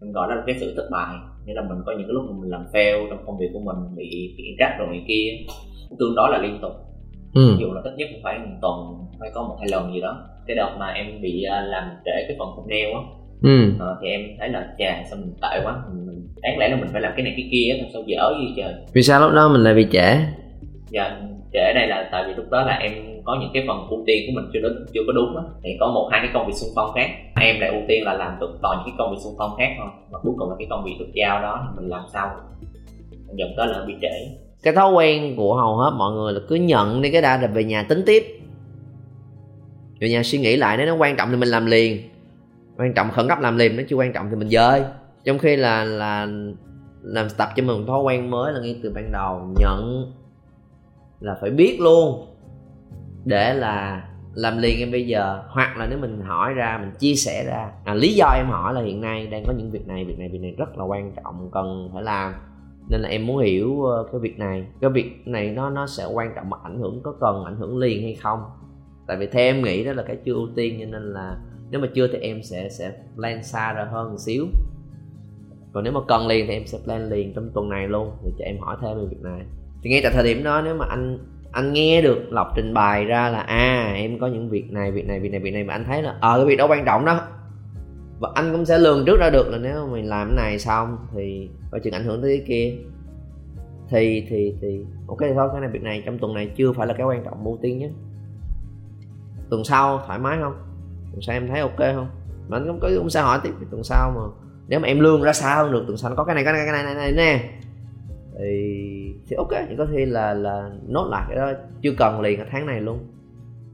mình gọi là cái sự thất bại. Nghĩa là mình có những cái lúc mình làm fail trong công việc của mình bị khiển trách rồi này kia. Tương đối là liên tục. Ừ. ví dụ là ít nhất cũng phải một tuần phải có một hai lần gì đó. Cái đợt mà em bị à, làm trễ cái phần thumbnail á ừ. ờ, thì em thấy là chà sao mình tệ quá. Mình, mình đáng lẽ là mình phải làm cái này cái kia á, sao dở gì trời. Vì sao lúc đó mình lại bị trễ? Dạ trễ đây là tại vì lúc đó là em có những cái phần ưu tiên của mình chưa đến, chưa có đúng á, thì có một, hai cái công việc xung phong khác. Em lại ưu tiên là làm được toàn những cái công việc xung phong khác thôi và cuối cùng là cái công việc được giao đó, thì mình làm sau dẫn tới là bị trễ. Cái thói quen của hầu hết mọi người là cứ nhận đi cái đã, rồi về nhà tính tiếp. Về nhà suy nghĩ lại, nếu nó quan trọng thì mình làm liền. Quan trọng khẩn cấp làm liền nó chưa quan trọng thì mình dời. Trong khi là là làm tập cho mình một thói quen mới là ngay từ ban đầu, nhận là phải biết luôn để là làm liền em bây giờ. Hoặc là nếu mình hỏi ra mình chia sẻ ra. À, lý do em hỏi là hiện nay đang có những việc này việc này việc này rất là quan trọng cần phải làm. Nên là em muốn hiểu ờ, cái việc này. Cái việc này nó nó sẽ quan trọng mà ảnh hưởng có cần ảnh hưởng liền hay không? Tại vì theo em nghĩ đó là cái chưa ưu tiên cho nên là nếu mà chưa thì em sẽ sẽ plan xa ra hơn một xíu. Còn nếu mà cần liền thì em sẽ plan liền trong tuần này luôn thì cho em hỏi thêm về việc này. Thì ngay tại thời điểm đó nếu mà anh anh nghe được lọc trình bày ra là à em có những việc này việc này việc này việc này. Mà anh thấy là ờ cái việc đó quan trọng đó. Và anh cũng sẽ lường trước ra được là nếu mà mình làm cái này xong thì có chừng ảnh hưởng tới cái kia. Thì thì thì ok thôi cái này việc này trong tuần này chưa phải là cái quan trọng ưu tiên nhất. Tuần sau thoải mái không? Tuần sau em thấy ok không? Mà anh cũng có cũng sẽ hỏi tiếp tuần sau mà. Nếu mà em lương ra sao hơn được tuần sau nó có cái này cái này cái này, này, này nè thì thì ok, thì có thể là là nốt lại cái đó. Chưa cần liền cái tháng này luôn.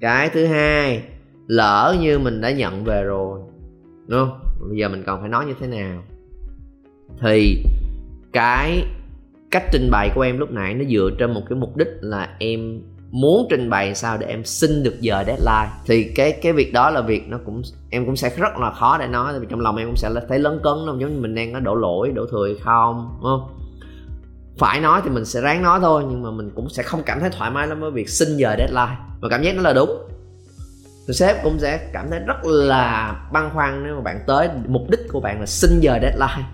Cái thứ hai, lỡ như mình đã nhận về rồi, đúng không? Bây giờ mình còn phải nói như thế nào? Thì cái cách trình bày của em lúc nãy nó dựa trên một cái mục đích là em muốn trình bày sao để em xin được giờ deadline. Thì cái cái việc đó là việc nó cũng, em cũng sẽ rất là khó để nói, tại vì trong lòng em cũng sẽ thấy lớn cấn không giống như mình đang có đổ lỗi, đổ thừa hay không, đúng không? Phải nói thì mình sẽ ráng nói thôi, nhưng mà mình cũng sẽ không cảm thấy thoải mái lắm với việc xin giờ deadline. Và cảm giác nó là đúng. Thì sếp cũng sẽ cảm thấy rất là băn khoăn nếu mà bạn tới, mục đích của bạn là xin giờ deadline.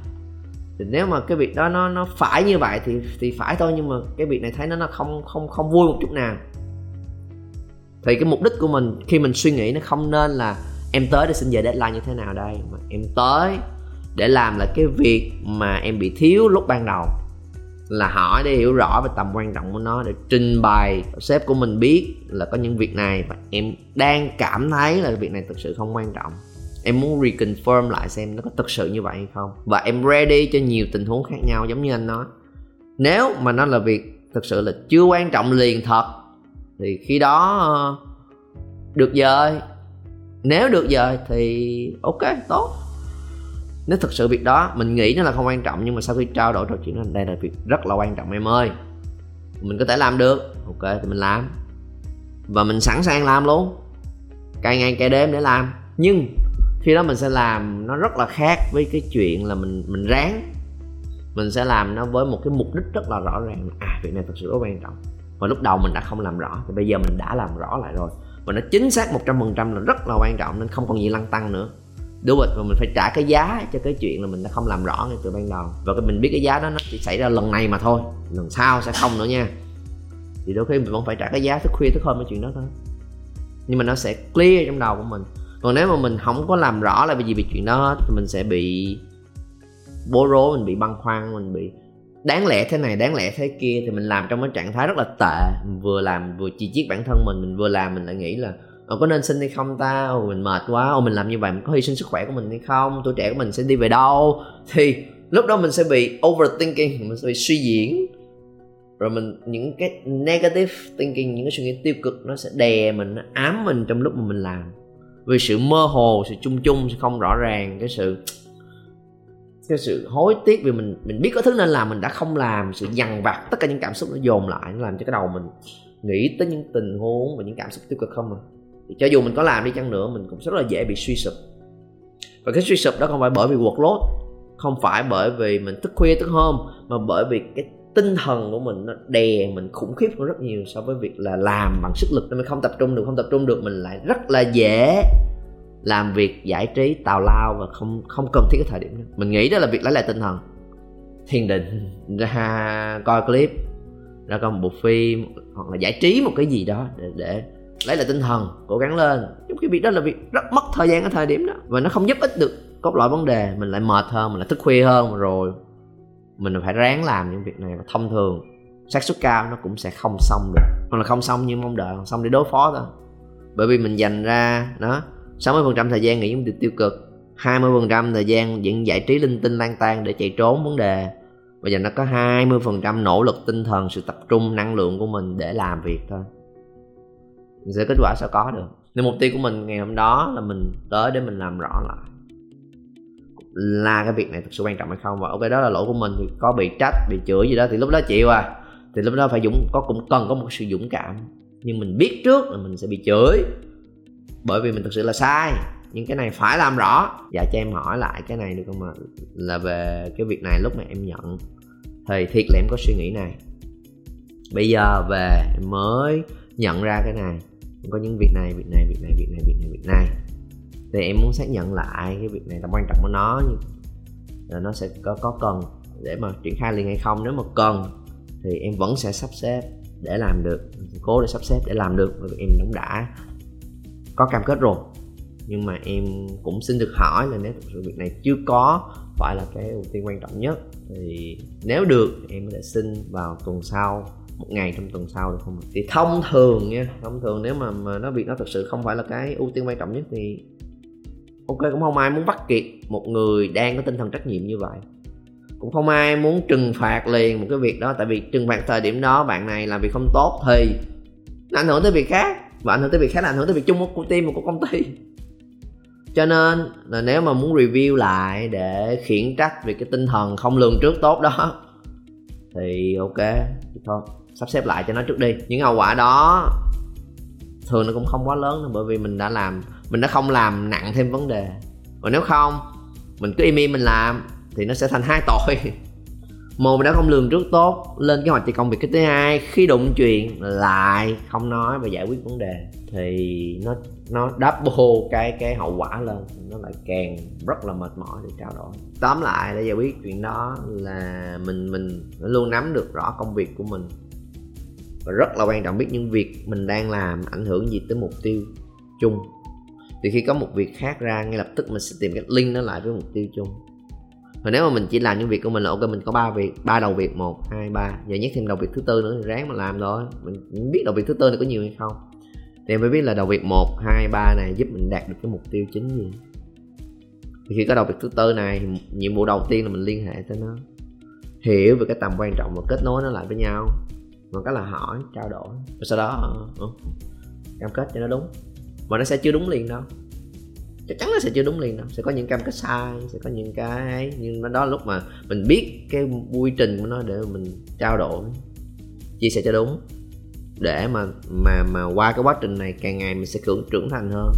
Thì nếu mà cái việc đó nó nó phải như vậy thì thì phải thôi, nhưng mà cái việc này thấy nó nó không không không vui một chút nào. Thì cái mục đích của mình, khi mình suy nghĩ nó không nên là em tới để xin giờ deadline như thế nào đây, mà em tới để làm là cái việc mà em bị thiếu lúc ban đầu là hỏi để hiểu rõ về tầm quan trọng của nó, để trình bày, sếp của mình biết là có những việc này. Và em đang cảm thấy là việc này thực sự không quan trọng. Em muốn reconfirm lại xem nó có thực sự như vậy hay không. Và em ready cho nhiều tình huống khác nhau, giống như anh nói. Nếu mà nó là việc thực sự là chưa quan trọng liền thật, thì khi đó ờ, được dời nếu được dời thì ok, tốt nếu thực sự việc đó, mình nghĩ nó là không quan trọng, nhưng mà sau khi trao đổi trò chuyện nó đây là việc rất là quan trọng em ơi. Mình có thể làm được. Ok, thì mình làm. Và mình sẵn sàng làm luôn. Cày ngày cày đêm để làm. Nhưng, khi đó mình sẽ làm nó rất là khác với cái chuyện là mình mình ráng. Mình sẽ làm nó với một cái mục đích rất là rõ ràng à việc này thật sự rất quan trọng. Và lúc đầu mình đã không làm rõ, thì bây giờ mình đã làm rõ lại rồi. Và nó chính xác 100% là rất là quan trọng, nên không còn gì lăn tăng nữa đúng rồi, và mình phải trả cái giá cho cái chuyện là mình đã không làm rõ ngay từ ban đầu. Và cái mình biết cái giá đó nó chỉ xảy ra lần này mà thôi, lần sau sẽ không nữa nha. Thì đôi khi mình vẫn phải trả cái giá thức khuya thức hôm cái chuyện đó thôi. Nhưng mà nó sẽ clear trong đầu của mình. Còn nếu mà mình không có làm rõ là vì gì về chuyện đó, thì mình sẽ bị bối rối, mình bị băn khoăn, mình bị đáng lẽ thế này, đáng lẽ thế kia. Thì mình làm trong cái trạng thái rất là tệ. Mình vừa làm vừa chi chiết bản thân mình mình vừa làm, mình lại nghĩ là Ờ, có nên xin hay không ta? Ồ, mình mệt quá. Ồ, mình làm như vậy mình có hy sinh sức khỏe của mình hay không? Tuổi trẻ của mình sẽ đi về đâu? Thì lúc đó mình sẽ bị overthinking mình sẽ bị suy diễn. Rồi mình những cái negative thinking những cái suy nghĩ tiêu cực nó sẽ đè mình nó ám mình trong lúc mà mình làm. Vì sự mơ hồ sự chung chung sự không rõ ràng. Cái sự cái sự hối tiếc vì mình mình biết có thứ nên làm mình đã không làm. Sự dằn vặt tất cả những cảm xúc nó dồn lại nó làm cho cái đầu mình nghĩ tới những tình huống và những cảm xúc tiêu cực không à? Thì cho dù mình có làm đi chăng nữa, mình cũng rất là dễ bị suy sụp. Và cái suy sụp đó không phải bởi vì workload, không phải bởi vì mình thức khuya thức hôm, mà bởi vì cái tinh thần của mình nó đè mình khủng khiếp hơn rất nhiều so với việc là làm bằng sức lực. Nên mình không tập trung được, không tập trung được, mình lại rất là dễ làm việc, giải trí, tào lao và không không cần thiết cái thời điểm đó. Mình nghĩ đó là việc lấy lại tinh thần. Thiền định, ra coi clip, ra coi một bộ phim, hoặc là giải trí một cái gì đó để để lấy lại tinh thần, cố gắng lên. Nhưng cái việc đó là việc rất mất thời gian ở thời điểm đó. Và nó không giúp ích được cốt lõi vấn đề, mình lại mệt hơn, mình lại thức khuya hơn rồi. Mình phải ráng làm những việc này và thông thường, xác suất cao nó cũng sẽ không xong được. Hoặc là không xong như mong đợi xong để đối phó thôi. Bởi vì mình dành ra, đó 60% thời gian nghĩ những điều tiêu cực 20% thời gian những giải trí linh tinh lang tan để chạy trốn vấn đề. Và dành nó có 20% nỗ lực tinh thần, sự tập trung năng lượng của mình để làm việc thôi mình sẽ kết quả sẽ có được. Nên mục tiêu của mình ngày hôm đó là mình tới để mình làm rõ lại. Là cái việc này thực sự quan trọng hay không? Và ở cái đó là lỗi của mình. Thì có bị trách, bị chửi gì đó thì lúc đó chịu à. Thì lúc đó phải dũng, có cũng cần có một sự dũng cảm. Nhưng mình biết trước là mình sẽ bị chửi. Bởi vì mình thực sự là sai. Nhưng cái này phải làm rõ. Dạ cho em hỏi lại cái này được không ạ? Là về cái việc này lúc mà em nhận. Thì thiệt là em có suy nghĩ này. Bây giờ về em mới nhận ra cái này có những việc này việc này việc này việc này việc này việc này. Thì em muốn xác nhận lại cái việc này là quan trọng của nó là nó sẽ có có cần để mà triển khai liền hay không. Nếu mà cần thì em vẫn sẽ sắp xếp để làm được cố để sắp xếp để làm được, bởi vì em cũng đã có cam kết rồi. Nhưng mà em cũng xin được hỏi là nếu thực sự việc này chưa có phải là cái ưu tiên quan trọng nhất, thì nếu được em có thể xin vào tuần sau một ngày trong tuần sau được không thì thông thường nha, thông thường nếu mà mà nó việc nó thực sự không phải là cái ưu tiên quan trọng nhất thì ok, cũng không ai muốn bắt kiệt một người đang có tinh thần trách nhiệm như vậy. Cũng không ai muốn trừng phạt liền một cái việc đó, tại vì trừng phạt thời điểm đó bạn này làm việc không tốt thì nó ảnh hưởng tới việc khác, và ảnh hưởng tới việc khác là ảnh hưởng tới việc chung của team và của công ty. Cho nên là nếu mà muốn review lại để khiển trách về cái tinh thần không lường trước tốt đó, thì ok, thì thôi sắp xếp lại cho nó trước đi. Những hậu quả đó thường nó cũng không quá lớn đâu, bởi vì mình đã làm, mình đã không làm nặng thêm vấn đề. Mà nếu không, mình cứ im im mình làm thì nó sẽ thành hai tội. Một, mình đã không lường trước tốt, lên kế hoạch cho công việc. Cái thứ hai, khi đụng chuyện lại, không nói và giải quyết vấn đề thì nó nó double cái cái hậu quả lên. Nó lại càng rất là mệt mỏi để trao đổi. Tóm lại, để giải quyết chuyện đó là mình mình luôn nắm được rõ công việc của mình và rất là quan trọng biết những việc mình đang làm ảnh hưởng gì tới mục tiêu chung. Thì khi có một việc khác ra, ngay lập tức mình sẽ tìm cách link nó lại với mục tiêu chung. Và nếu mà mình chỉ làm những việc của mình là ok, mình có ba việc, ba đầu việc, một, hai, ba. Giờ nhắc thêm đầu việc thứ tư nữa thì ráng mà làm thôi. Mình biết đầu việc thứ tư này có nhiều hay không. Thì em biết là đầu việc một, hai, ba này giúp mình đạt được cái mục tiêu chính gì. Thì khi có đầu việc thứ tư này nhiệm vụ đầu tiên là mình liên hệ tới nó. Hiểu về cái tầm quan trọng và kết nối nó lại với nhau bằng cách là hỏi. Trao đổi. Và sau đó uh, cam kết cho nó đúng. Mà nó sẽ chưa đúng liền đâu. Chắc chắn nó sẽ chưa đúng liền đâu. Sẽ có những cam kết sai sẽ có những cái nhưng mà đó lúc mà mình biết cái quy trình của nó để mình trao đổi chia sẻ cho đúng. Để mà mà mà qua cái quá trình này càng ngày mình sẽ trưởng trưởng thành hơn.